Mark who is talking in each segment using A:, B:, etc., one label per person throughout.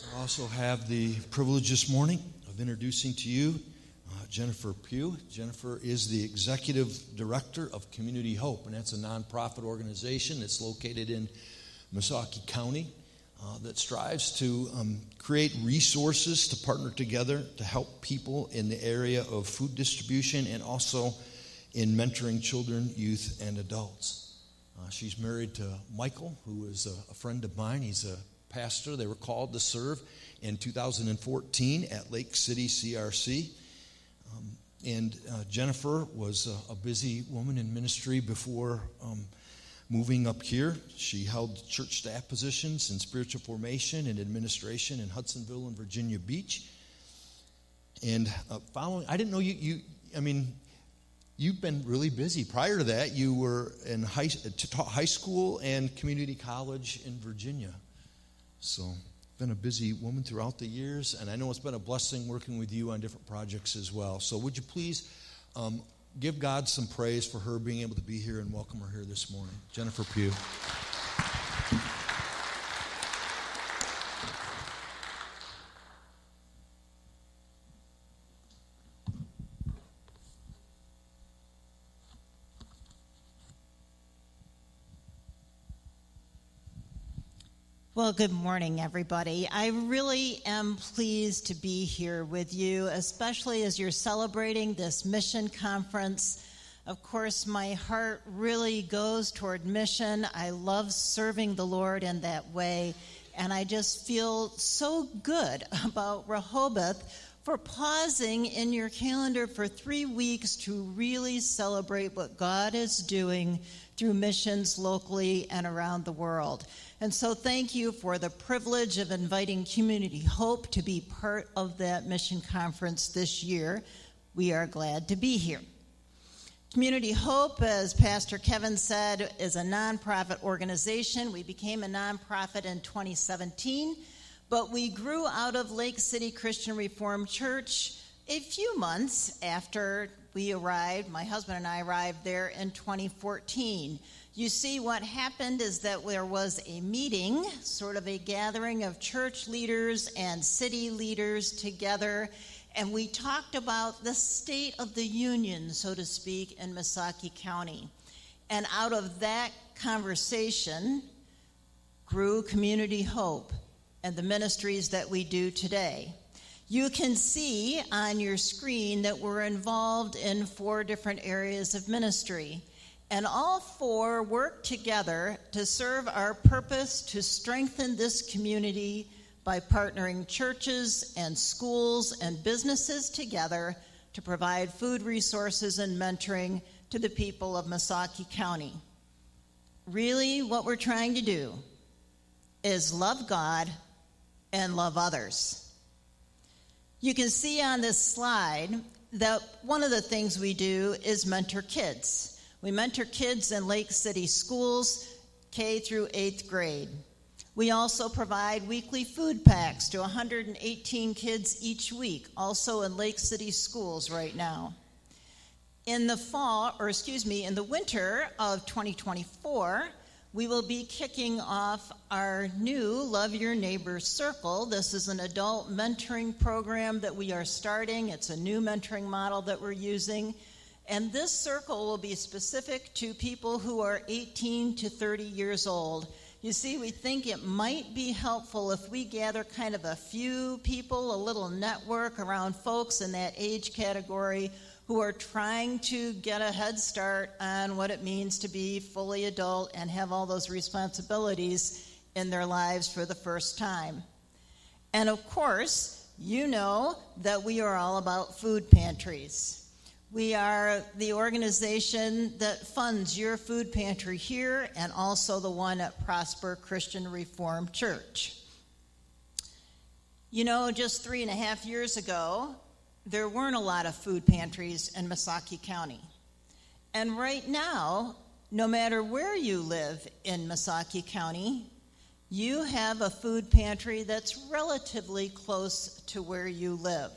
A: So I also have the privilege this morning of introducing to you uh, Jennifer Pugh. Jennifer is the executive director of Community Hope, and that's a nonprofit organization that's located in Missaukee County uh, that strives to um, create resources to partner together to help people in the area of food distribution and also in mentoring children, youth, and adults. Uh, she's married to Michael, who is a, a friend of mine. He's a pastor. They were called to serve in 2014 at Lake City CRC. Um, and uh, Jennifer was a, a, busy woman in ministry before um, moving up here. She held church staff positions in spiritual formation and administration in Hudsonville and Virginia Beach. And uh, following, I didn't know you, you, I mean, you've been really busy. Prior to that, you were in high, high school and community college in Virginia. So, been a busy woman throughout the years, and I know it's been a blessing working with you on different projects as well. So, would you please um, give God some praise for her being able to be here and welcome her here this morning? Jennifer Pugh.
B: Well, good morning, everybody. I really am pleased to be here with you, especially as you're celebrating this mission conference. Of course, my heart really goes toward mission. I love serving the Lord in that way. And I just feel so good about Rehoboth for pausing in your calendar for three weeks to really celebrate what God is doing through missions locally and around the world. And so, thank you for the privilege of inviting Community Hope to be part of that mission conference this year. We are glad to be here. Community Hope, as Pastor Kevin said, is a nonprofit organization. We became a nonprofit in 2017, but we grew out of Lake City Christian Reformed Church a few months after we arrived. My husband and I arrived there in 2014. You see, what happened is that there was a meeting, sort of a gathering of church leaders and city leaders together, and we talked about the state of the union, so to speak, in Missaukee County. And out of that conversation grew Community Hope and the ministries that we do today. You can see on your screen that we're involved in four different areas of ministry. And all four work together to serve our purpose to strengthen this community by partnering churches and schools and businesses together to provide food resources and mentoring to the people of Missaukee County. Really, what we're trying to do is love God and love others. You can see on this slide that one of the things we do is mentor kids. We mentor kids in Lake City schools, K through eighth grade. We also provide weekly food packs to 118 kids each week, also in Lake City schools right now. In the fall, or excuse me, in the winter of 2024, we will be kicking off our new Love Your Neighbor Circle. This is an adult mentoring program that we are starting. It's a new mentoring model that we're using. And this circle will be specific to people who are 18 to 30 years old. You see, we think it might be helpful if we gather kind of a few people, a little network around folks in that age category who are trying to get a head start on what it means to be fully adult and have all those responsibilities in their lives for the first time. And of course, you know that we are all about food pantries. We are the organization that funds your food pantry here and also the one at Prosper Christian Reformed Church. You know, just three and a half years ago, there weren't a lot of food pantries in Missaukee County. And right now, no matter where you live in Missaukee County, you have a food pantry that's relatively close to where you live.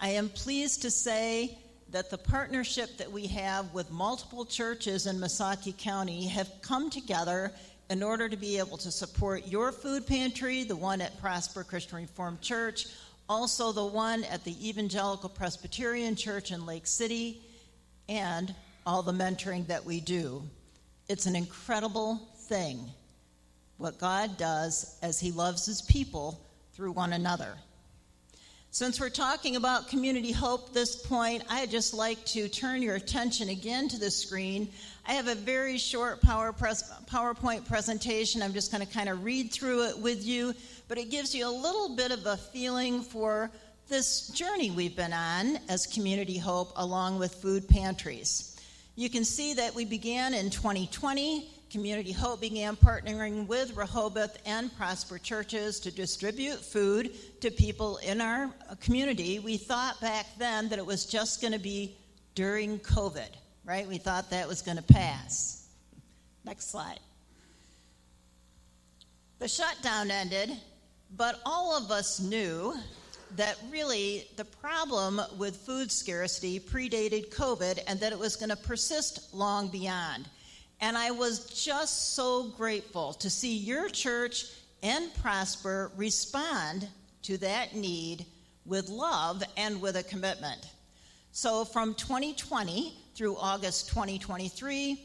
B: I am pleased to say that the partnership that we have with multiple churches in Missaukee County have come together in order to be able to support your food pantry, the one at Prosper Christian Reformed Church, also the one at the Evangelical Presbyterian Church in Lake City, and all the mentoring that we do. It's an incredible thing what God does as He loves His people through one another. Since we're talking about community hope this point, I'd just like to turn your attention again to the screen. I have a very short PowerPoint presentation. I'm just going to kind of read through it with you, but it gives you a little bit of a feeling for this journey we've been on as Community Hope along with food pantries. You can see that we began in 2020 Community Hope began partnering with Rehoboth and Prosper churches to distribute food to people in our community. We thought back then that it was just going to be during COVID, right? We thought that was going to pass. Next slide. The shutdown ended, but all of us knew that really the problem with food scarcity predated COVID and that it was going to persist long beyond. And I was just so grateful to see your church and Prosper respond to that need with love and with a commitment. So from 2020 through August 2023,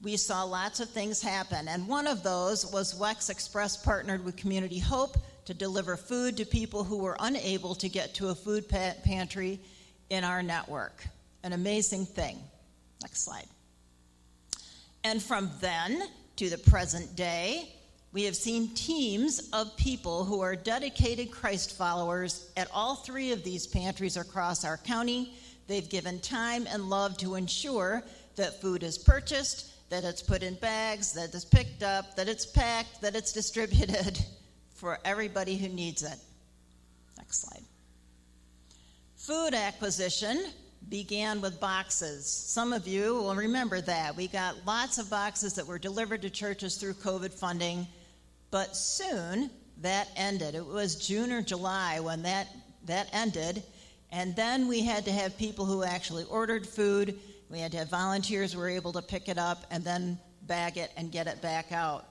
B: we saw lots of things happen. And one of those was Wex Express partnered with Community Hope to deliver food to people who were unable to get to a food pantry in our network. An amazing thing. Next slide. And from then to the present day, we have seen teams of people who are dedicated Christ followers at all three of these pantries across our county. They've given time and love to ensure that food is purchased, that it's put in bags, that it's picked up, that it's packed, that it's distributed for everybody who needs it. Next slide. Food acquisition began with boxes. Some of you will remember that. We got lots of boxes that were delivered to churches through COVID funding, but soon that ended. It was June or July when that, that ended. And then we had to have people who actually ordered food. We had to have volunteers who were able to pick it up and then bag it and get it back out.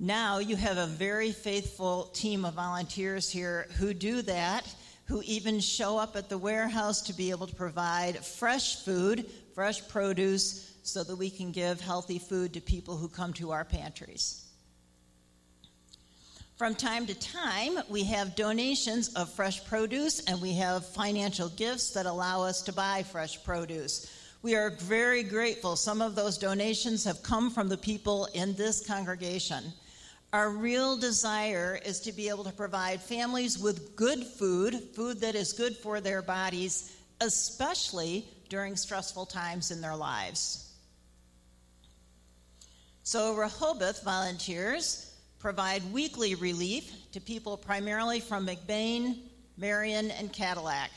B: Now you have a very faithful team of volunteers here who do that who even show up at the warehouse to be able to provide fresh food, fresh produce, so that we can give healthy food to people who come to our pantries. From time to time, we have donations of fresh produce and we have financial gifts that allow us to buy fresh produce. We are very grateful. Some of those donations have come from the people in this congregation. Our real desire is to be able to provide families with good food, food that is good for their bodies, especially during stressful times in their lives. So, Rehoboth volunteers provide weekly relief to people primarily from McBain, Marion, and Cadillac.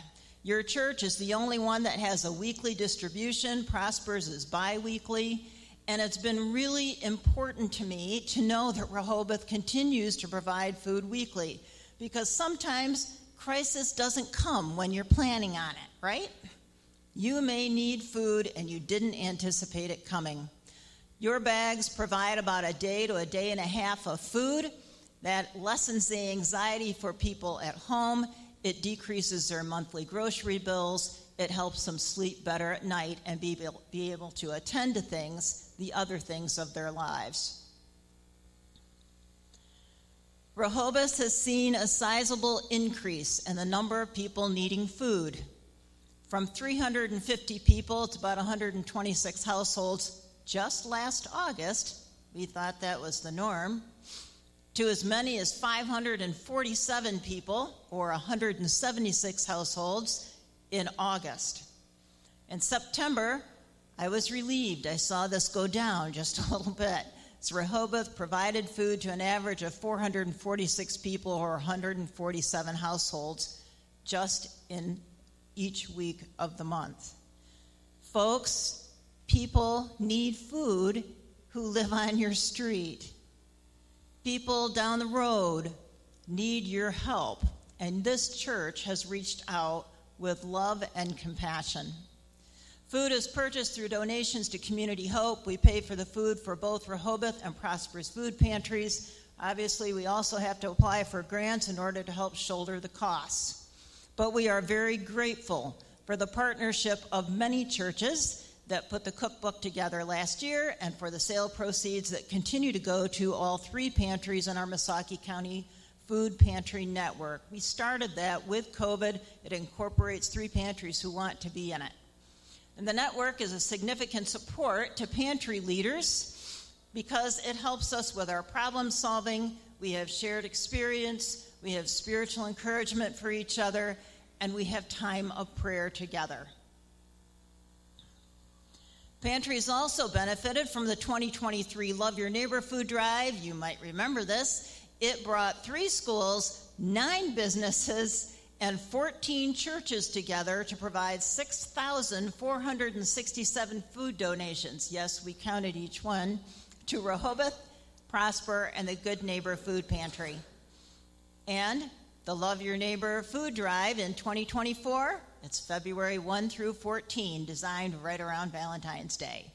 B: Your church is the only one that has a weekly distribution. Prospers is bi weekly. And it's been really important to me to know that Rehoboth continues to provide food weekly because sometimes crisis doesn't come when you're planning on it, right? You may need food and you didn't anticipate it coming. Your bags provide about a day to a day and a half of food. That lessens the anxiety for people at home. It decreases their monthly grocery bills. It helps them sleep better at night and be able, be able to attend to things the other things of their lives. Rehoboth has seen a sizable increase in the number of people needing food. From 350 people to about 126 households just last August, we thought that was the norm, to as many as 547 people, or 176 households, in August. In September, I was relieved. I saw this go down just a little bit. So Rehoboth provided food to an average of 446 people or 147 households just in each week of the month. Folks, people need food who live on your street. People down the road need your help, and this church has reached out with love and compassion. Food is purchased through donations to Community Hope. We pay for the food for both Rehoboth and Prosper's Food Pantries. Obviously, we also have to apply for grants in order to help shoulder the costs. But we are very grateful for the partnership of many churches that put the cookbook together last year and for the sale proceeds that continue to go to all three pantries in our Missaukee County Food Pantry Network. We started that with COVID. It incorporates three pantries who want to be in it. And the network is a significant support to pantry leaders because it helps us with our problem solving. We have shared experience, we have spiritual encouragement for each other, and we have time of prayer together. Pantries also benefited from the 2023 Love Your Neighbor food drive. You might remember this. It brought three schools, nine businesses, and 14 churches together to provide 6,467 food donations. Yes, we counted each one to Rehoboth, Prosper, and the Good Neighbor Food Pantry. And the Love Your Neighbor food drive in 2024, it's February 1 through 14, designed right around Valentine's Day.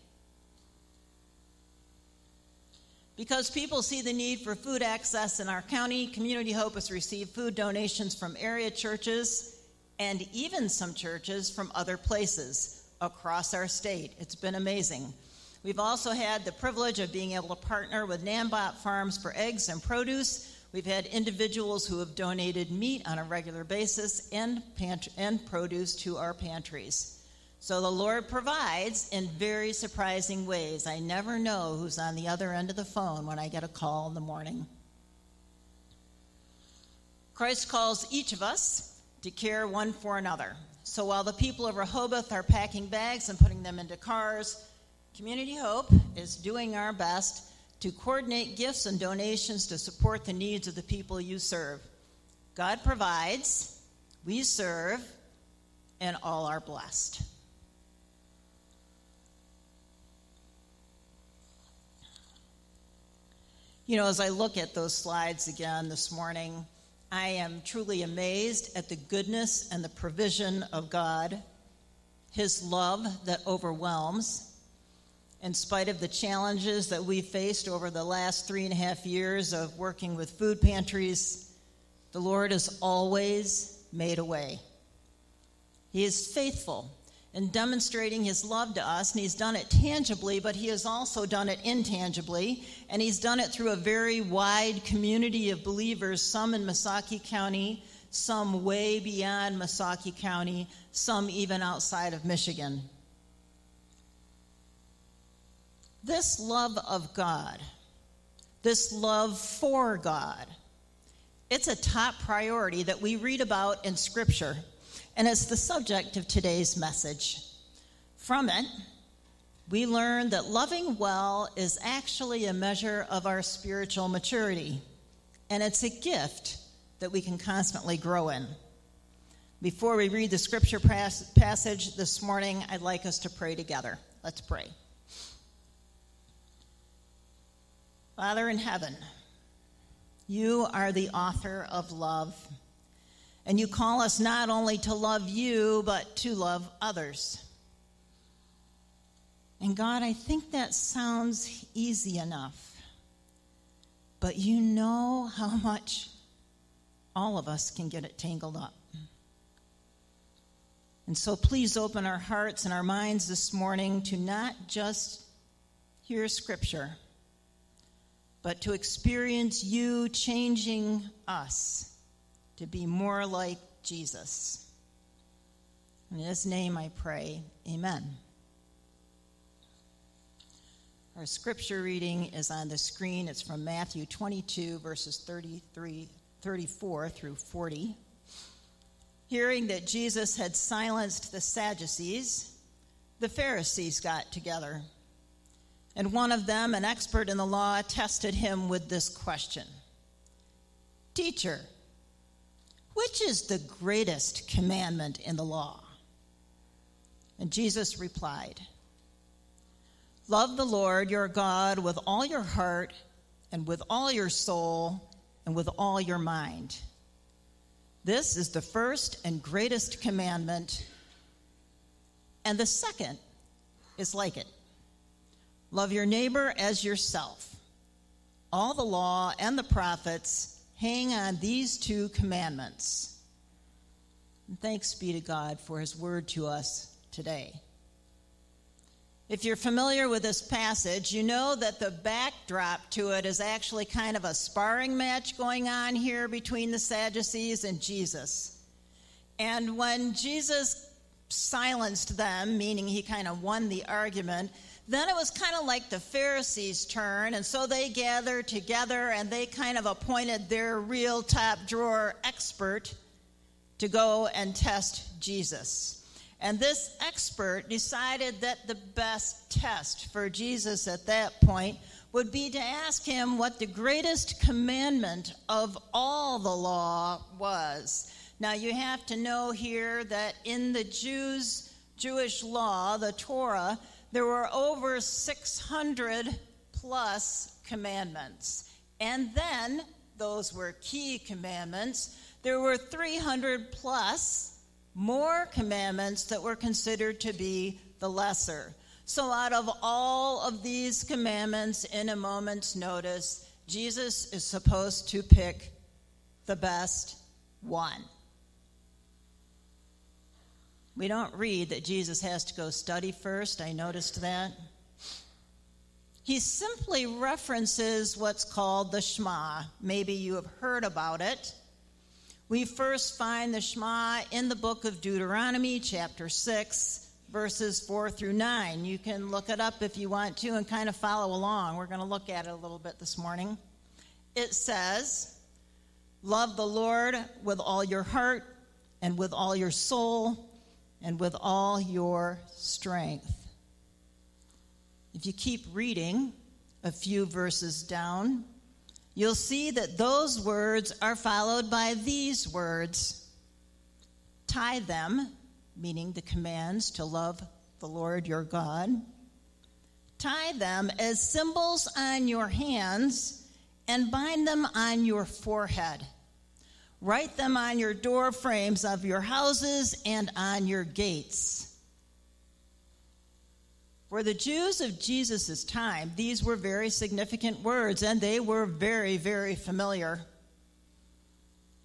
B: Because people see the need for food access in our county, Community Hope has received food donations from area churches and even some churches from other places across our state. It's been amazing. We've also had the privilege of being able to partner with Nambot Farms for eggs and produce We've had individuals who have donated meat on a regular basis and, pant- and produce to our pantries. So the Lord provides in very surprising ways. I never know who's on the other end of the phone when I get a call in the morning. Christ calls each of us to care one for another. So while the people of Rehoboth are packing bags and putting them into cars, Community Hope is doing our best to coordinate gifts and donations to support the needs of the people you serve. God provides, we serve, and all are blessed. You know, as I look at those slides again this morning, I am truly amazed at the goodness and the provision of God, His love that overwhelms in spite of the challenges that we faced over the last three and a half years of working with food pantries, the Lord has always made a way. He is faithful in demonstrating his love to us, and he's done it tangibly, but he has also done it intangibly, and he's done it through a very wide community of believers, some in Missaukee County, some way beyond Missaukee County, some even outside of Michigan. This love of God, this love for God, it's a top priority that we read about in Scripture, and it's the subject of today's message. From it, we learn that loving well is actually a measure of our spiritual maturity, and it's a gift that we can constantly grow in. Before we read the scripture passage this morning, I'd like us to pray together. Let's pray. Father in heaven, you are the author of love. And you call us not only to love you, but to love others. And God, I think that sounds easy enough. But you know how much all of us can get it tangled up. And so please open our hearts and our minds this morning to not just hear scripture but to experience you changing us to be more like Jesus. In his name I pray, amen. Our scripture reading is on the screen. It's from Matthew 22, verses 33, 34 through 40. Hearing that Jesus had silenced the Sadducees, the Pharisees got together and one of them, an expert in the law, tested him with this question Teacher, which is the greatest commandment in the law? And Jesus replied, Love the Lord your God with all your heart, and with all your soul, and with all your mind. This is the first and greatest commandment. And the second is like it love your neighbor as yourself. All the law and the prophets hang on these two commandments. And thanks be to God for his word to us today. If you're familiar with this passage, you know that the backdrop to it is actually kind of a sparring match going on here between the Sadducees and Jesus. And when Jesus silenced them, meaning he kind of won the argument, then it was kind of like the Pharisees' turn. And so they gathered together and they kind of appointed their real top drawer expert to go and test Jesus. And this expert decided that the best test for Jesus at that point would be to ask him what the greatest commandment of all the law was. Now, you have to know here that in the Jews' Jewish law, the Torah, there were over 600 plus commandments. And then, those were key commandments, there were 300 plus more commandments that were considered to be the lesser. So, out of all of these commandments, in a moment's notice, Jesus is supposed to pick the best one. We don't read that Jesus has to go study first. I noticed that. He simply references what's called the Shema. Maybe you have heard about it. We first find the Shema in the book of Deuteronomy, chapter 6, verses 4 through 9. You can look it up if you want to and kind of follow along. We're going to look at it a little bit this morning. It says, Love the Lord with all your heart and with all your soul and with all your strength. If you keep reading a few verses down, you'll see that those words are followed by these words tie them, meaning the commands to love the Lord your God, tie them as symbols on your hands and bind them on your forehead. Write them on your door frames of your houses and on your gates. For the Jews of Jesus' time, these were very significant words and they were very, very familiar.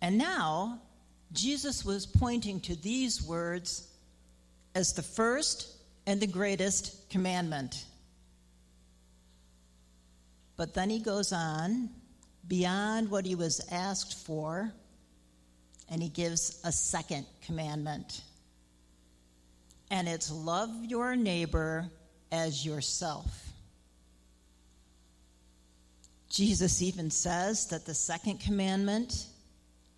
B: And now, Jesus was pointing to these words as the first and the greatest commandment. But then he goes on beyond what he was asked for, and he gives a second commandment. And it's love your neighbor as yourself. Jesus even says that the second commandment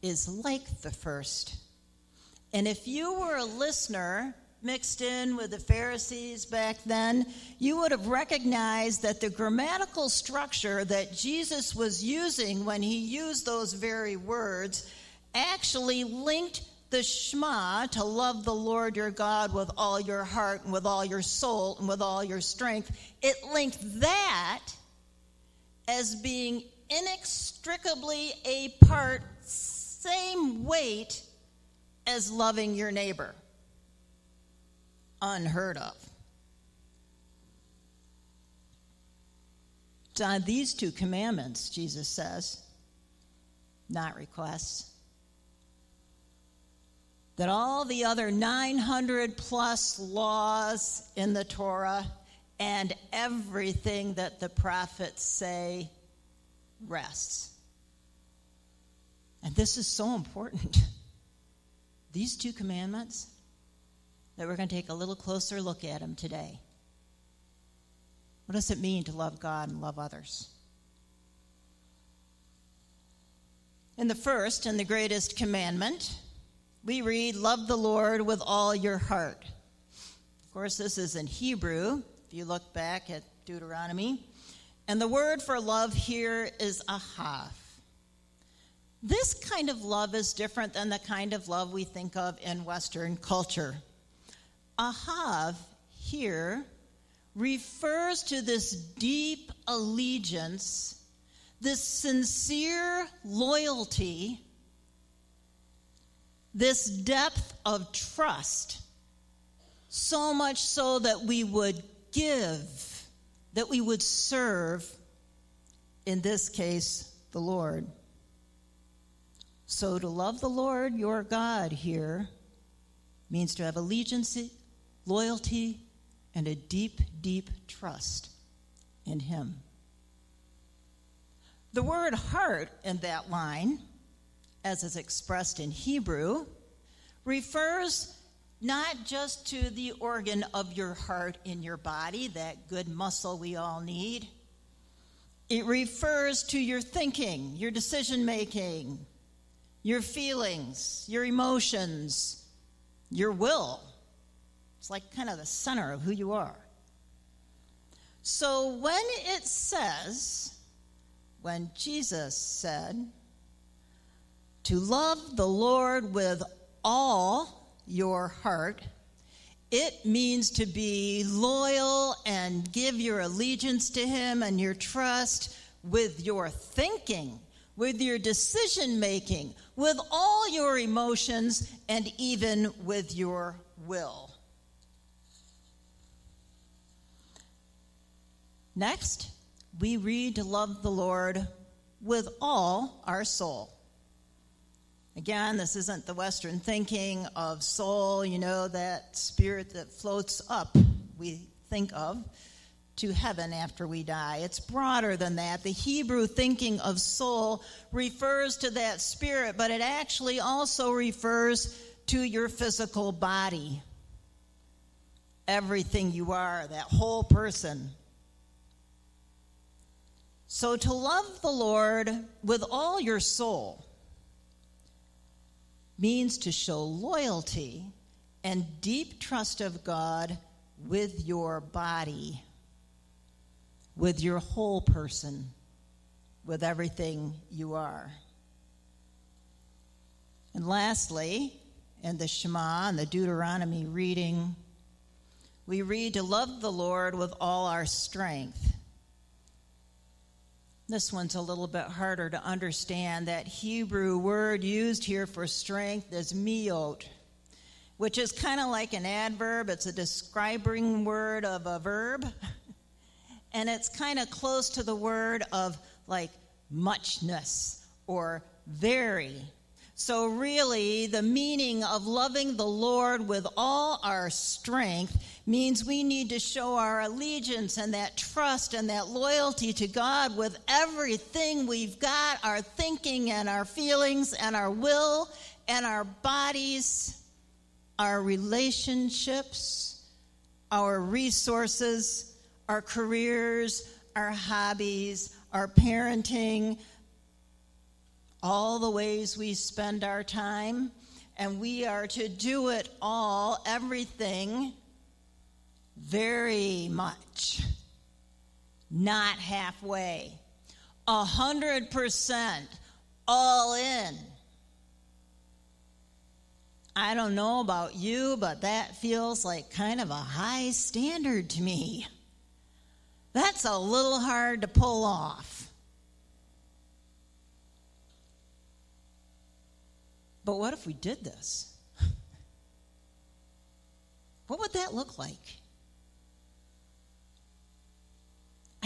B: is like the first. And if you were a listener mixed in with the Pharisees back then, you would have recognized that the grammatical structure that Jesus was using when he used those very words actually linked the Shema to love the Lord your God with all your heart and with all your soul and with all your strength, it linked that as being inextricably a part, same weight as loving your neighbor. Unheard of. It's on these two commandments, Jesus says, not requests that all the other 900 plus laws in the Torah and everything that the prophets say rests. And this is so important. These two commandments, that we're going to take a little closer look at them today. What does it mean to love God and love others? In the first and the greatest commandment, we read, Love the Lord with all your heart. Of course, this is in Hebrew, if you look back at Deuteronomy. And the word for love here is ahav. This kind of love is different than the kind of love we think of in Western culture. Ahav here refers to this deep allegiance, this sincere loyalty this depth of trust so much so that we would give, that we would serve, in this case, the Lord. So to love the Lord your God here means to have allegiance, loyalty, and a deep, deep trust in Him. The word heart in that line, as is expressed in Hebrew, refers not just to the organ of your heart in your body, that good muscle we all need. It refers to your thinking, your decision making, your feelings, your emotions, your will. It's like kind of the center of who you are. So when it says, when Jesus said, to love the Lord with all your heart, it means to be loyal and give your allegiance to Him and your trust with your thinking, with your decision making, with all your emotions, and even with your will. Next, we read to love the Lord with all our soul. Again, this isn't the Western thinking of soul, you know, that spirit that floats up, we think of, to heaven after we die. It's broader than that. The Hebrew thinking of soul refers to that spirit, but it actually also refers to your physical body. Everything you are, that whole person. So to love the Lord with all your soul means to show loyalty and deep trust of God with your body, with your whole person, with everything you are. And lastly, in the Shema and the Deuteronomy reading, we read to love the Lord with all our strength this one's a little bit harder to understand. That Hebrew word used here for strength is miot, which is kind of like an adverb. It's a describing word of a verb. and it's kind of close to the word of like muchness or very so, really, the meaning of loving the Lord with all our strength means we need to show our allegiance and that trust and that loyalty to God with everything we've got our thinking and our feelings and our will and our bodies, our relationships, our resources, our careers, our hobbies, our parenting all the ways we spend our time, and we are to do it all, everything, very much, not halfway, a hundred percent, all in. I don't know about you, but that feels like kind of a high standard to me. That's a little hard to pull off. But what if we did this? What would that look like?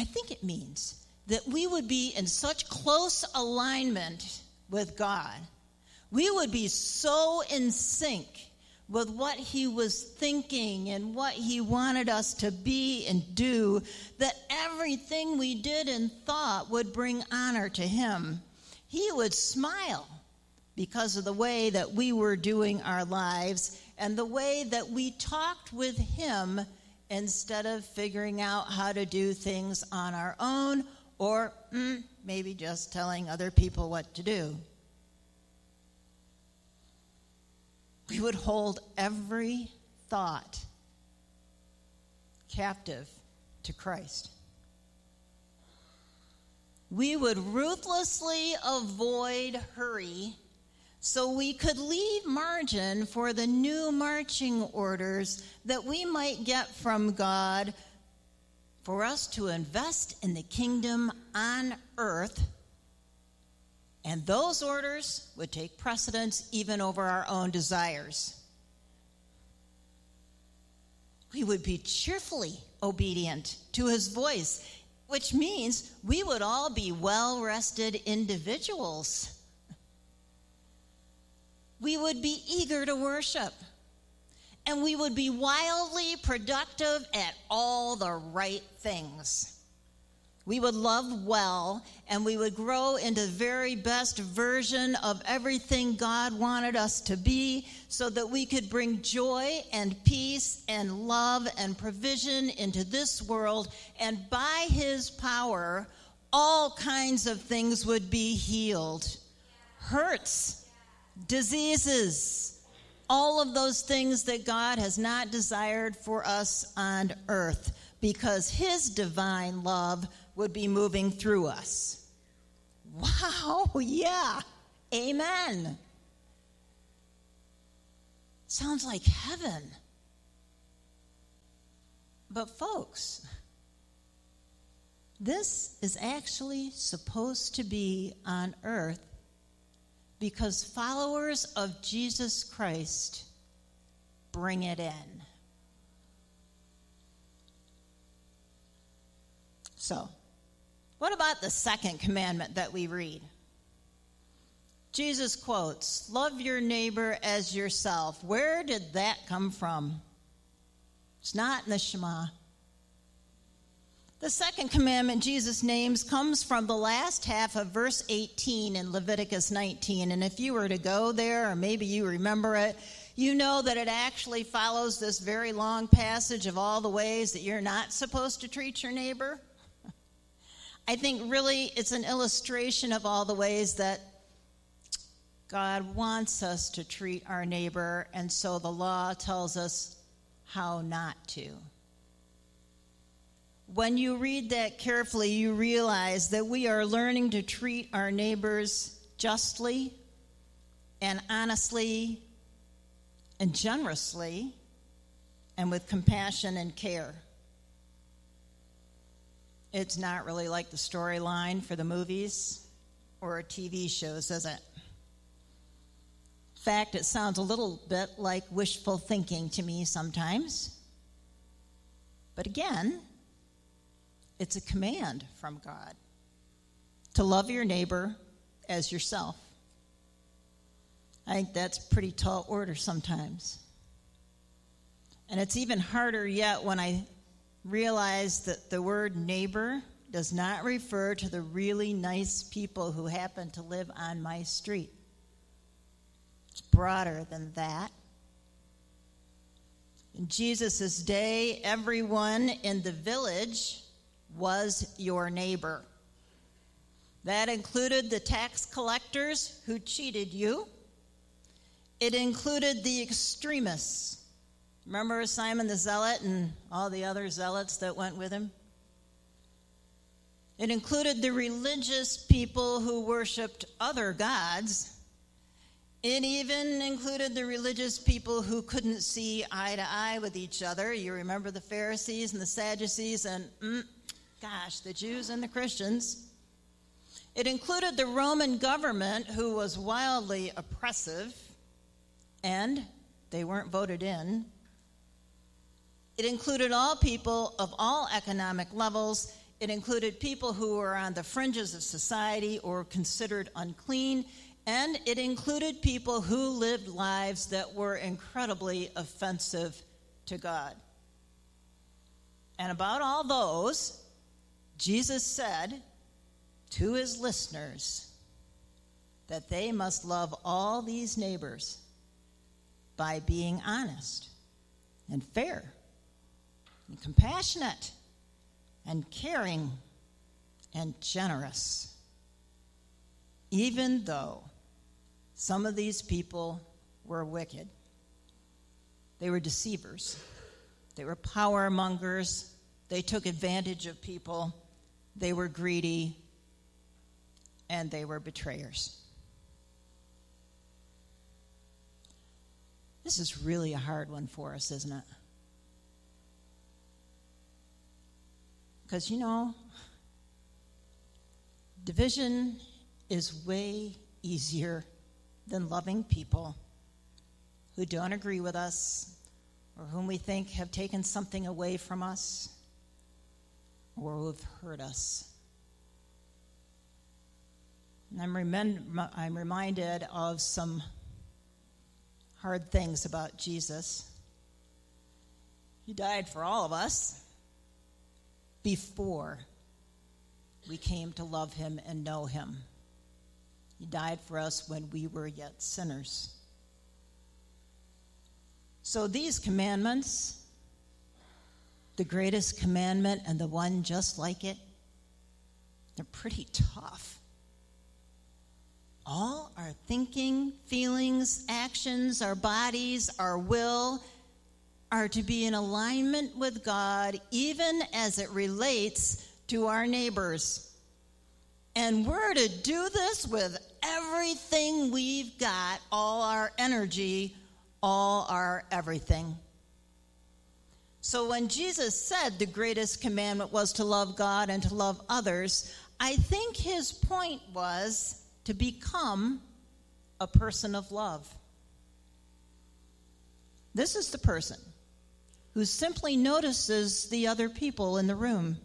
B: I think it means that we would be in such close alignment with God. We would be so in sync with what He was thinking and what He wanted us to be and do that everything we did and thought would bring honor to Him. He would smile because of the way that we were doing our lives and the way that we talked with Him instead of figuring out how to do things on our own or mm, maybe just telling other people what to do. We would hold every thought captive to Christ. We would ruthlessly avoid hurry so we could leave margin for the new marching orders that we might get from God for us to invest in the kingdom on earth. And those orders would take precedence even over our own desires. we would be cheerfully obedient to his voice, which means we would all be well rested individuals. We would be eager to worship, and we would be wildly productive at all the right things. We would love well, and we would grow into the very best version of everything God wanted us to be so that we could bring joy and peace and love and provision into this world. And by His power, all kinds of things would be healed hurts, diseases, all of those things that God has not desired for us on earth because His divine love would be moving through us. Wow, yeah. Amen. Sounds like heaven. But, folks, this is actually supposed to be on earth because followers of Jesus Christ bring it in. So, what about the second commandment that we read? Jesus quotes, Love your neighbor as yourself. Where did that come from? It's not in the Shema. The second commandment Jesus names comes from the last half of verse 18 in Leviticus 19. And if you were to go there, or maybe you remember it, you know that it actually follows this very long passage of all the ways that you're not supposed to treat your neighbor. I think really it's an illustration of all the ways that God wants us to treat our neighbor, and so the law tells us how not to. When you read that carefully, you realize that we are learning to treat our neighbors justly and honestly and generously and with compassion and care. It's not really like the storyline for the movies or TV shows, is it? In fact, it sounds a little bit like wishful thinking to me sometimes. But again, it's a command from God to love your neighbor as yourself. I think that's pretty tall order sometimes. And it's even harder yet when I realize that the word neighbor does not refer to the really nice people who happen to live on my street. It's broader than that. In Jesus' day, everyone in the village was your neighbor. That included the tax collectors who cheated you. It included the extremists Remember Simon the Zealot and all the other zealots that went with him? It included the religious people who worshiped other gods. It even included the religious people who couldn't see eye to eye with each other. You remember the Pharisees and the Sadducees, and mm, gosh, the Jews and the Christians. It included the Roman government, who was wildly oppressive, and they weren't voted in. It included all people of all economic levels. It included people who were on the fringes of society or considered unclean. And it included people who lived lives that were incredibly offensive to God. And about all those, Jesus said to his listeners that they must love all these neighbors by being honest and fair and compassionate and caring and generous. Even though some of these people were wicked, they were deceivers, they were power mongers, they took advantage of people, they were greedy, and they were betrayers. This is really a hard one for us, isn't it? Because, you know, division is way easier than loving people who don't agree with us or whom we think have taken something away from us or who have hurt us. And I'm, I'm reminded of some hard things about Jesus. He died for all of us before we came to love him and know him. He died for us when we were yet sinners. So these commandments, the greatest commandment and the one just like it, they're pretty tough. All our thinking, feelings, actions, our bodies, our will are to be in alignment with God, even as it relates to our neighbors. And we're to do this with everything we've got, all our energy, all our everything. So when Jesus said the greatest commandment was to love God and to love others, I think his point was to become a person of love. This is the person who simply notices the other people in the room,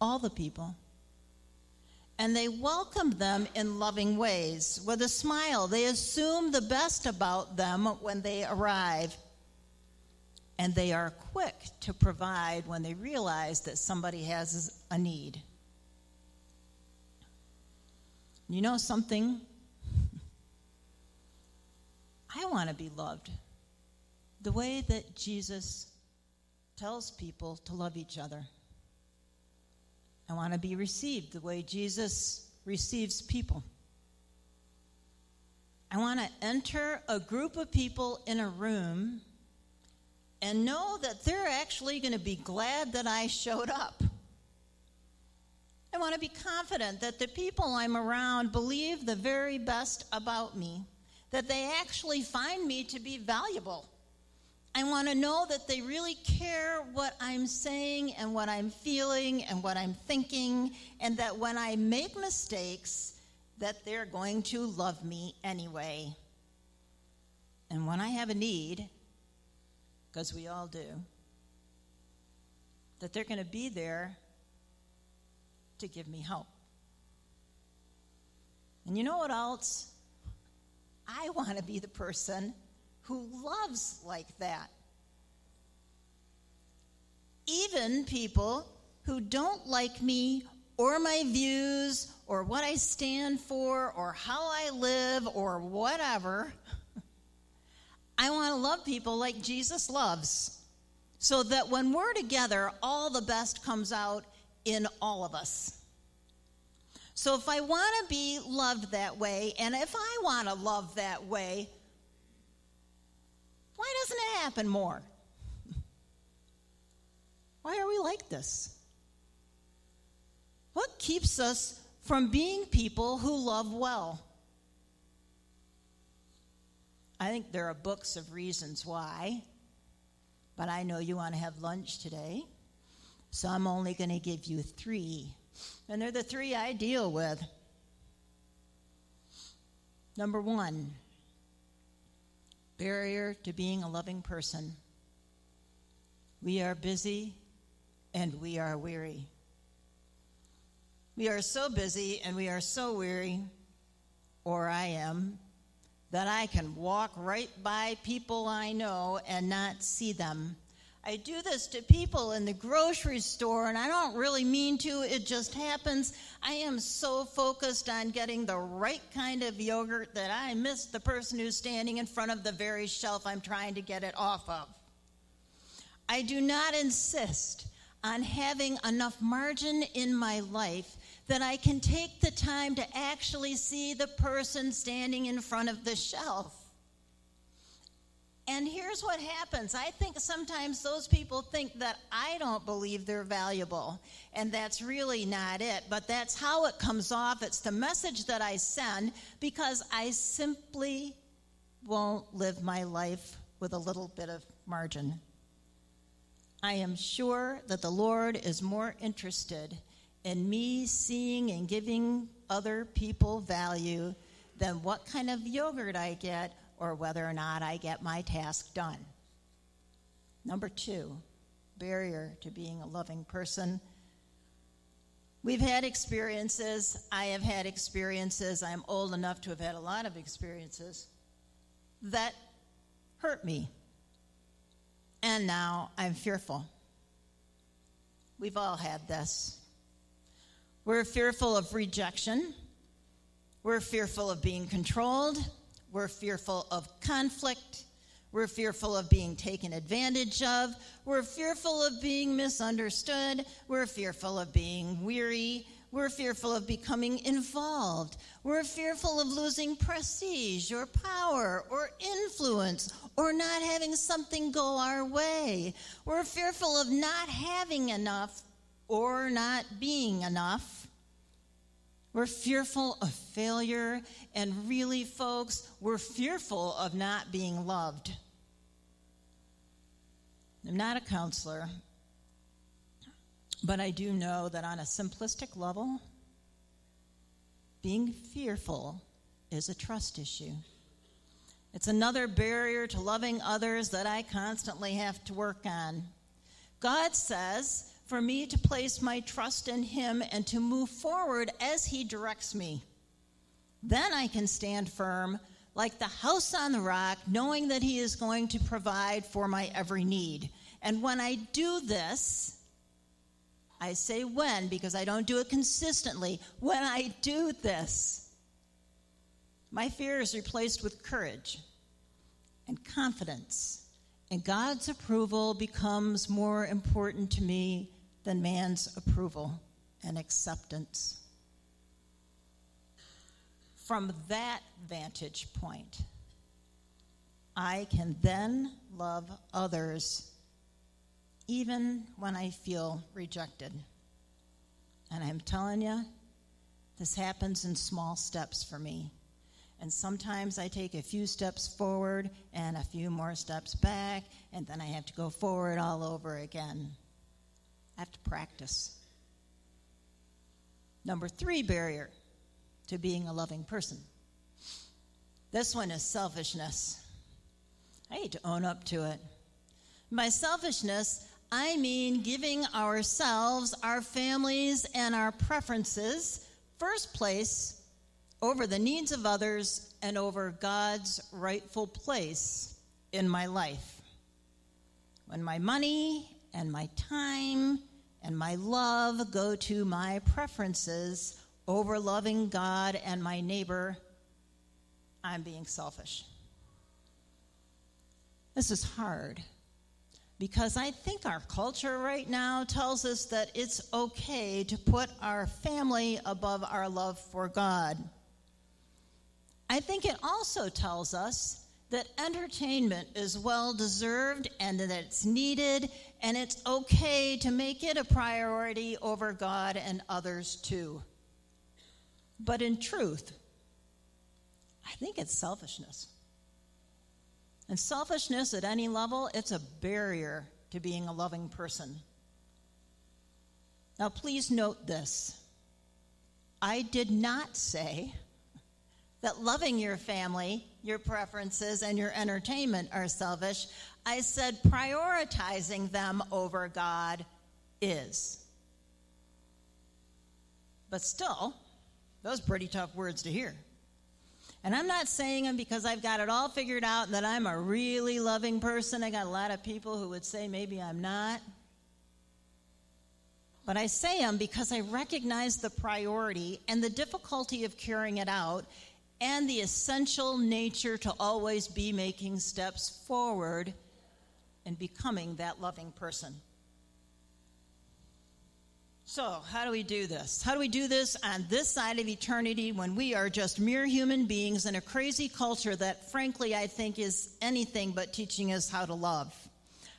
B: all the people. And they welcome them in loving ways with a smile. They assume the best about them when they arrive. And they are quick to provide when they realize that somebody has a need. You know something? I want to be loved the way that Jesus tells people to love each other. I want to be received the way Jesus receives people. I want to enter a group of people in a room and know that they're actually going to be glad that I showed up. I want to be confident that the people I'm around believe the very best about me, that they actually find me to be valuable I want to know that they really care what I'm saying and what I'm feeling and what I'm thinking, and that when I make mistakes, that they're going to love me anyway. And when I have a need, because we all do, that they're going to be there to give me help. And you know what else? I want to be the person who loves like that. Even people who don't like me or my views or what I stand for or how I live or whatever. I want to love people like Jesus loves. So that when we're together, all the best comes out in all of us. So if I want to be loved that way, and if I want to love that way, why doesn't it happen more? Why are we like this? What keeps us from being people who love well? I think there are books of reasons why, but I know you want to have lunch today, so I'm only going to give you three. And they're the three I deal with. Number one, barrier to being a loving person. We are busy and we are weary. We are so busy and we are so weary, or I am, that I can walk right by people I know and not see them. I do this to people in the grocery store, and I don't really mean to. It just happens. I am so focused on getting the right kind of yogurt that I miss the person who's standing in front of the very shelf I'm trying to get it off of. I do not insist on having enough margin in my life that I can take the time to actually see the person standing in front of the shelf. And here's what happens I think sometimes those people think that I don't believe they're valuable. And that's really not it. But that's how it comes off. It's the message that I send because I simply won't live my life with a little bit of margin. I am sure that the Lord is more interested in me seeing and giving other people value than what kind of yogurt I get or whether or not I get my task done. Number two, barrier to being a loving person. We've had experiences. I have had experiences. I'm old enough to have had a lot of experiences that hurt me. And now I'm fearful. We've all had this. We're fearful of rejection. We're fearful of being controlled. We're fearful of conflict. We're fearful of being taken advantage of. We're fearful of being misunderstood. We're fearful of being weary. We're fearful of becoming involved. We're fearful of losing prestige or power or influence or not having something go our way. We're fearful of not having enough or not being enough. We're fearful of failure, and really, folks, we're fearful of not being loved. I'm not a counselor, but I do know that on a simplistic level, being fearful is a trust issue. It's another barrier to loving others that I constantly have to work on. God says for me to place my trust in Him and to move forward as He directs me. Then I can stand firm like the house on the rock, knowing that He is going to provide for my every need. And when I do this, I say when because I don't do it consistently. When I do this, my fear is replaced with courage and confidence, and God's approval becomes more important to me than man's approval and acceptance. From that vantage point, I can then love others even when I feel rejected. And I'm telling you, this happens in small steps for me. And sometimes I take a few steps forward and a few more steps back, and then I have to go forward all over again. Have to practice. Number three barrier to being a loving person. This one is selfishness. I hate to own up to it. By selfishness, I mean giving ourselves, our families, and our preferences first place over the needs of others and over God's rightful place in my life. When my money and my time and my love go to my preferences over loving God and my neighbor, I'm being selfish. This is hard because I think our culture right now tells us that it's okay to put our family above our love for God. I think it also tells us that entertainment is well deserved and that it's needed, and it's okay to make it a priority over God and others too. But in truth, I think it's selfishness. And selfishness at any level, it's a barrier to being a loving person. Now, please note this. I did not say that loving your family, your preferences, and your entertainment are selfish. I said prioritizing them over God is. But still, those pretty tough words to hear. And I'm not saying them because I've got it all figured out and that I'm a really loving person. I got a lot of people who would say maybe I'm not. But I say them because I recognize the priority and the difficulty of carrying it out and the essential nature to always be making steps forward and becoming that loving person. So, how do we do this? How do we do this on this side of eternity when we are just mere human beings in a crazy culture that, frankly, I think is anything but teaching us how to love?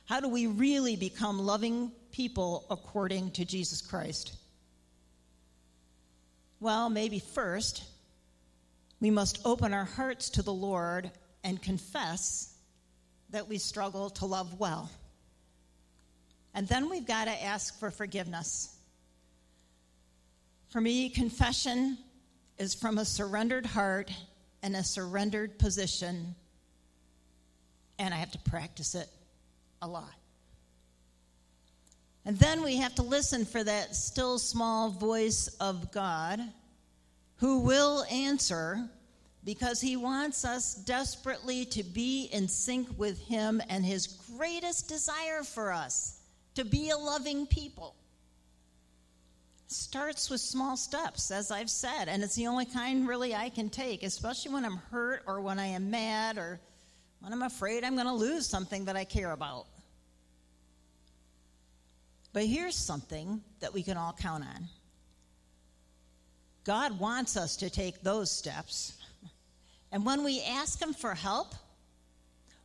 B: How do we really become loving people according to Jesus Christ? Well, maybe first, we must open our hearts to the Lord and confess that we struggle to love well. And then we've got to ask for forgiveness. For me, confession is from a surrendered heart and a surrendered position, and I have to practice it a lot. And then we have to listen for that still small voice of God who will answer because he wants us desperately to be in sync with him and his greatest desire for us to be a loving people. Starts with small steps, as I've said, and it's the only kind really I can take, especially when I'm hurt or when I am mad or when I'm afraid I'm going to lose something that I care about. But here's something that we can all count on God wants us to take those steps. And when we ask Him for help,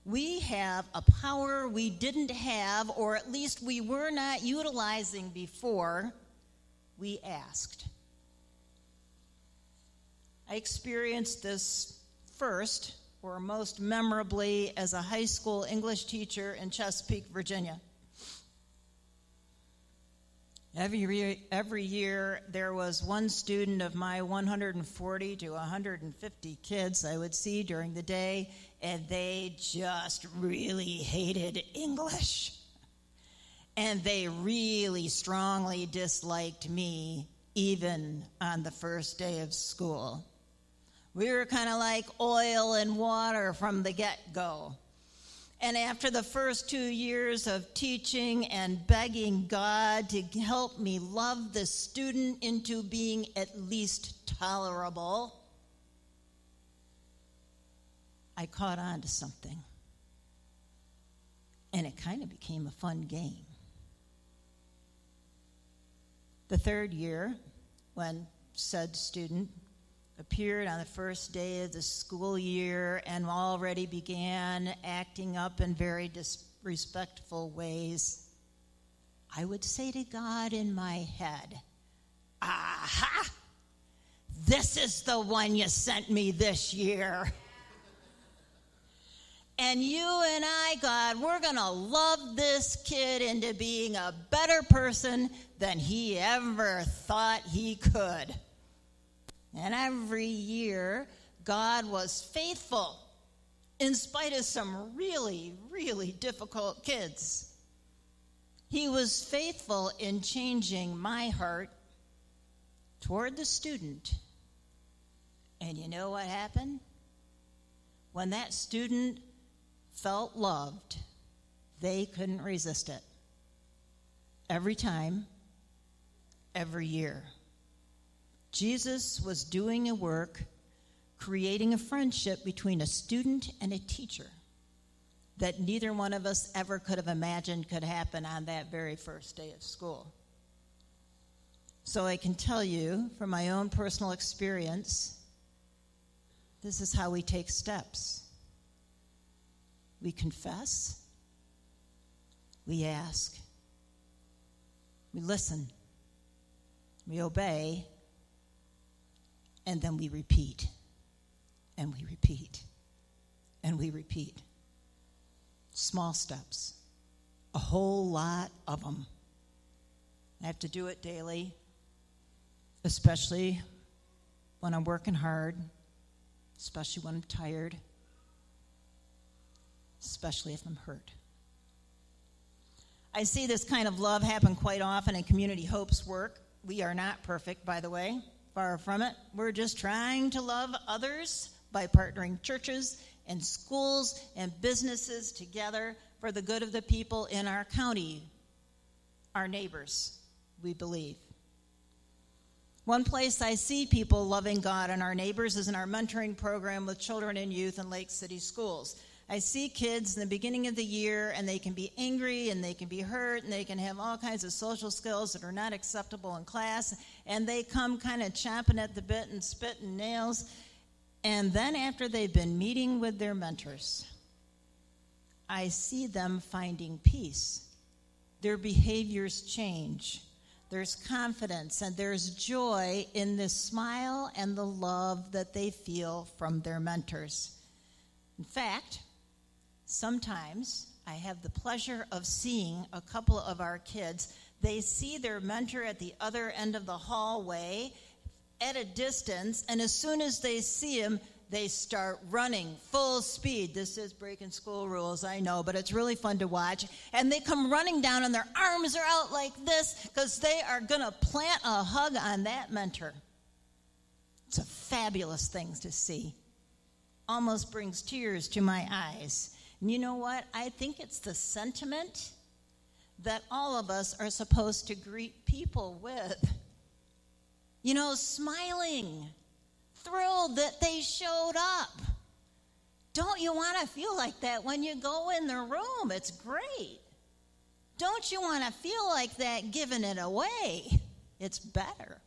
B: we have a power we didn't have, or at least we were not utilizing before we asked. I experienced this first, or most memorably, as a high school English teacher in Chesapeake, Virginia. Every, every year, there was one student of my 140 to 150 kids I would see during the day, and they just really hated English. And they really strongly disliked me, even on the first day of school. We were kind of like oil and water from the get go. And after the first two years of teaching and begging God to help me love the student into being at least tolerable, I caught on to something. And it kind of became a fun game. The third year, when said student appeared on the first day of the school year and already began acting up in very disrespectful ways, I would say to God in my head, Aha! This is the one you sent me this year. And you and I, God, we're going to love this kid into being a better person than he ever thought he could. And every year, God was faithful in spite of some really, really difficult kids. He was faithful in changing my heart toward the student. And you know what happened? When that student felt loved, they couldn't resist it. Every time, every year. Jesus was doing a work creating a friendship between a student and a teacher that neither one of us ever could have imagined could happen on that very first day of school. So I can tell you from my own personal experience, this is how we take steps. We confess, we ask, we listen, we obey, and then we repeat, and we repeat, and we repeat. Small steps, a whole lot of them. I have to do it daily, especially when I'm working hard, especially when I'm tired, especially if I'm hurt. I see this kind of love happen quite often in Community Hope's work. We are not perfect, by the way. Far from it. We're just trying to love others by partnering churches and schools and businesses together for the good of the people in our county, our neighbors, we believe. One place I see people loving God and our neighbors is in our mentoring program with children and youth in Lake City schools. I see kids in the beginning of the year and they can be angry and they can be hurt and they can have all kinds of social skills that are not acceptable in class and they come kind of chomping at the bit and spitting nails. And then after they've been meeting with their mentors, I see them finding peace. Their behaviors change. There's confidence and there's joy in the smile and the love that they feel from their mentors. In fact, Sometimes I have the pleasure of seeing a couple of our kids. They see their mentor at the other end of the hallway at a distance, and as soon as they see him, they start running full speed. This is breaking school rules, I know, but it's really fun to watch. And they come running down, and their arms are out like this because they are going to plant a hug on that mentor. It's a fabulous thing to see. Almost brings tears to my eyes. You know what? I think it's the sentiment that all of us are supposed to greet people with. You know, smiling thrilled that they showed up. Don't you want to feel like that when you go in the room? It's great. Don't you want to feel like that giving it away? It's better.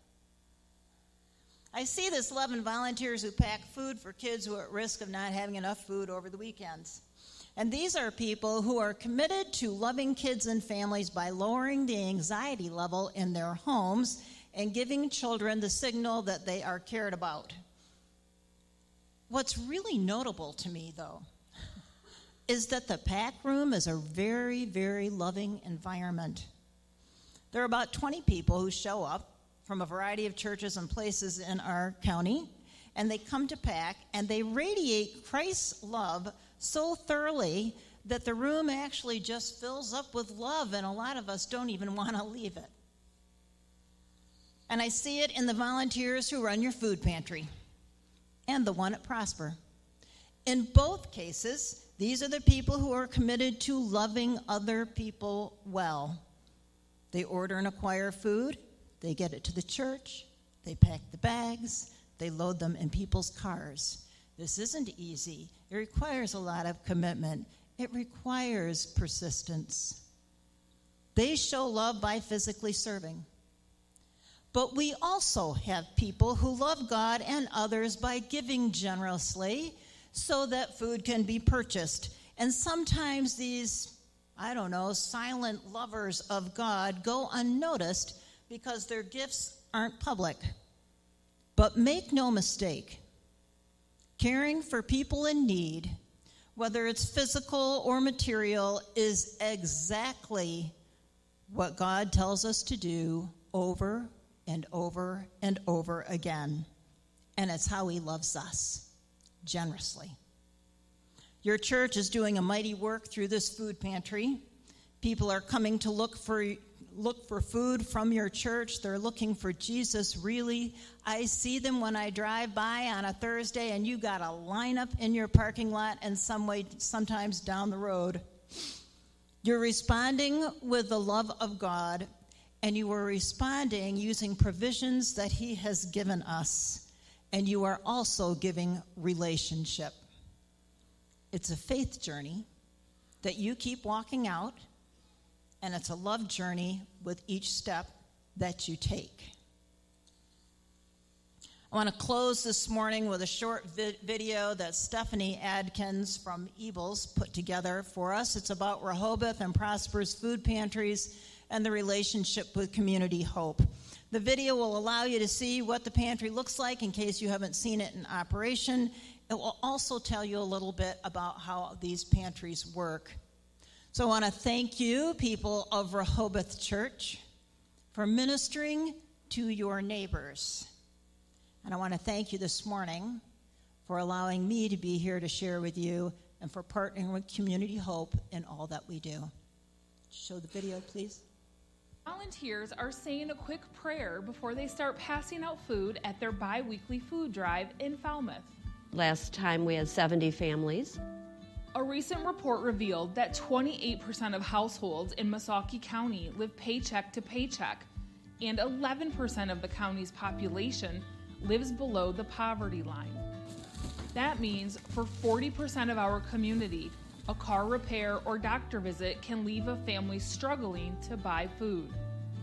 B: I see this 11 volunteers who pack food for kids who are at risk of not having enough food over the weekends. And these are people who are committed to loving kids and families by lowering the anxiety level in their homes and giving children the signal that they are cared about. What's really notable to me, though, is that the pack room is a very, very loving environment. There are about 20 people who show up from a variety of churches and places in our county, and they come to pack and they radiate Christ's love so thoroughly that the room actually just fills up with love, and a lot of us don't even want to leave it. And I see it in the volunteers who run your food pantry and the one at Prosper. In both cases, these are the people who are committed to loving other people well. They order and acquire food, they get it to the church, they pack the bags, they load them in people's cars. This isn't easy. It requires a lot of commitment, it requires persistence. They show love by physically serving. But we also have people who love God and others by giving generously so that food can be purchased. And sometimes these, I don't know, silent lovers of God go unnoticed because their gifts aren't public. But make no mistake, caring for people in need, whether it's physical or material, is exactly what God tells us to do over and over and over again. And it's how He loves us generously. Your church is doing a mighty work through this food pantry. People are coming to look for look for food from your church. They're looking for Jesus really. I see them when I drive by on a Thursday and you got a lineup in your parking lot and some way sometimes down the road. You're responding with the love of God and you are responding using provisions that He has given us, and you are also giving relationship. It's a faith journey that you keep walking out, and it's a love journey with each step that you take. I want to close this morning with a short vi- video that Stephanie Adkins from Evils put together for us. It's about Rehoboth and Prosper's food pantries and the relationship with Community Hope. The video will allow you to see what the pantry looks like in case you haven't seen it in operation. It will also tell you a little bit about how these pantries work. So I want to thank you, people of Rehoboth Church, for ministering to your neighbors. And I want to thank you this morning for allowing me to be here to share with you and for partnering with Community Hope in all that we do. Show the video, please.
C: Volunteers are saying a quick prayer before they start passing out food at their bi weekly food drive in Falmouth.
D: Last time we had 70 families.
C: A recent report revealed that 28% of households in Missaukee County live paycheck to paycheck, and 11% of the county's population lives below the poverty line. That means for 40% of our community, a car repair or doctor visit can leave a family struggling to buy food.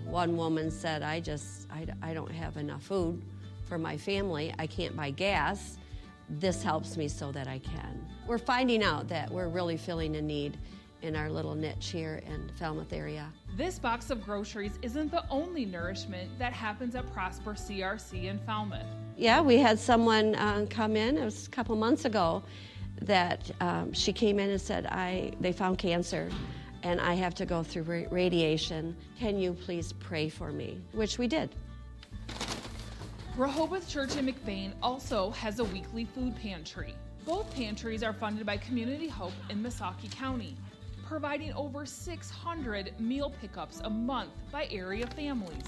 D: One woman said, I just, I, I don't have enough food for my family. I can't buy gas. This helps me so that I can. We're finding out that we're really filling a need in our little niche here in Falmouth area.
C: This box of groceries isn't the only nourishment that happens at Prosper CRC in Falmouth.
D: Yeah, we had someone uh, come in, it was a couple months ago, that um, she came in and said, I, they found cancer and I have to go through radiation. Can you please pray for me? Which we did.
C: Rehoboth Church in McBain also has a weekly food pantry. Both pantries are funded by Community Hope in Missaukee County, providing over 600 meal pickups a month by area families.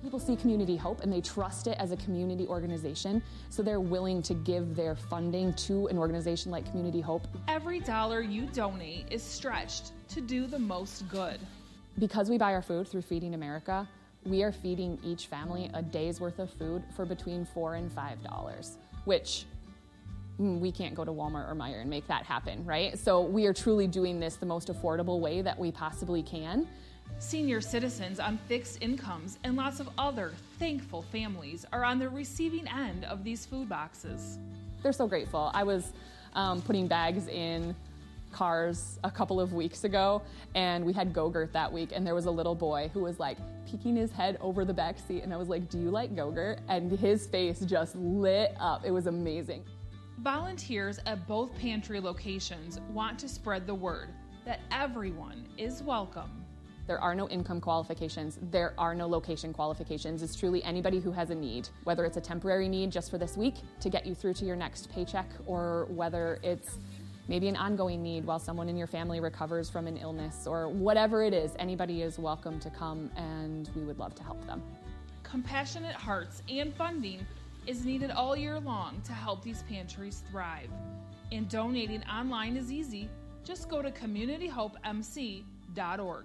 E: People see Community Hope and they trust it as a community organization, so they're willing to give their funding to an organization like Community Hope.
C: Every dollar you donate is stretched to do the most good.
E: Because we buy our food through Feeding America, we are feeding each family a day's worth of food for between four and five dollars, which mm, we can't go to Walmart or Meijer and make that happen, right? So we are truly doing this the most affordable way that we possibly can.
C: Senior citizens on fixed incomes and lots of other thankful families are on the receiving end of these food boxes.
E: They're so grateful. I was um, putting bags in cars a couple of weeks ago, and we had Go-Gurt that week, and there was a little boy who was like peeking his head over the back seat, and I was like, "Do you like Go-Gurt?" And his face just lit up. It was amazing.
C: Volunteers at both pantry locations want to spread the word that everyone is welcome.
E: There are no income qualifications. There are no location qualifications. It's truly anybody who has a need, whether it's a temporary need just for this week to get you through to your next paycheck, or whether it's maybe an ongoing need while someone in your family recovers from an illness, or whatever it is. Anybody is welcome to come, and we would love to help them.
C: Compassionate hearts and funding is needed all year long to help these pantries thrive. And donating online is easy. Just go to communityhopemc.org.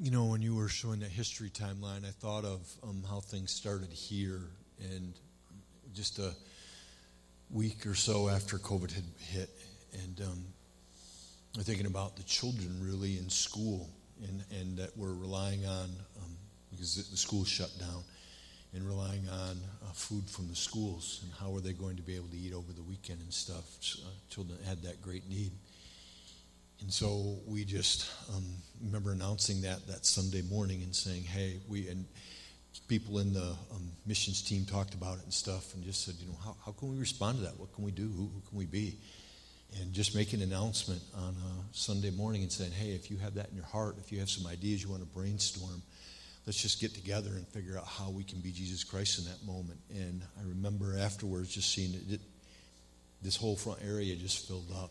A: You know, when you were showing that history timeline, I thought of um, how things started here, and just a week or so after COVID had hit, and um, I'm thinking about the children really in school, and and that we're relying on um, because the school shut down, and relying on uh, food from the schools, and how are they going to be able to eat over the weekend and stuff? Uh, children had that great need. And so we just um, remember announcing that that Sunday morning and saying, "Hey, we and people in the um, missions team talked about it and stuff, and just said, you know, how, how can we respond to that? What can we do? Who, who can we be?" And just make an announcement on a Sunday morning and saying, "Hey, if you have that in your heart, if you have some ideas you want to brainstorm, let's just get together and figure out how we can be Jesus Christ in that moment." And I remember afterwards just seeing it, it this whole front area just filled up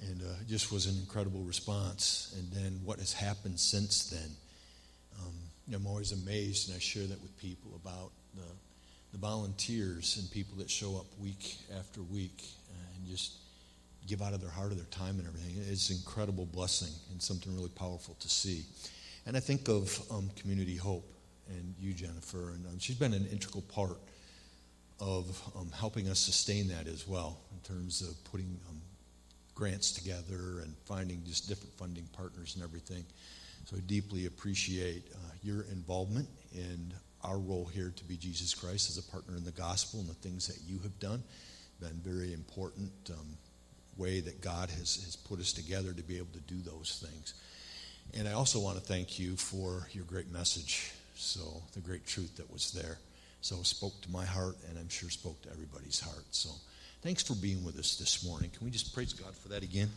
A: and uh, just was an incredible response. And then what has happened since then, um, I'm always amazed, and I share that with people about the, the volunteers and people that show up week after week and just give out of their heart, of their time, and everything. It's an incredible blessing and something really powerful to see. And I think of um, Community Hope and you, Jennifer, and um, she's been an integral part of um, helping us sustain that as well in terms of putting um, grants together and finding just different funding partners and everything. So I deeply appreciate uh, your involvement in our role here to be Jesus Christ as a partner in the gospel and the things that you have done. Been very important um, way that God has, has put us together to be able to do those things. And I also want to thank you for your great message. So the great truth that was there. So spoke to my heart and I'm sure spoke to everybody's heart. So Thanks for being with us this morning. Can we just praise God for that again?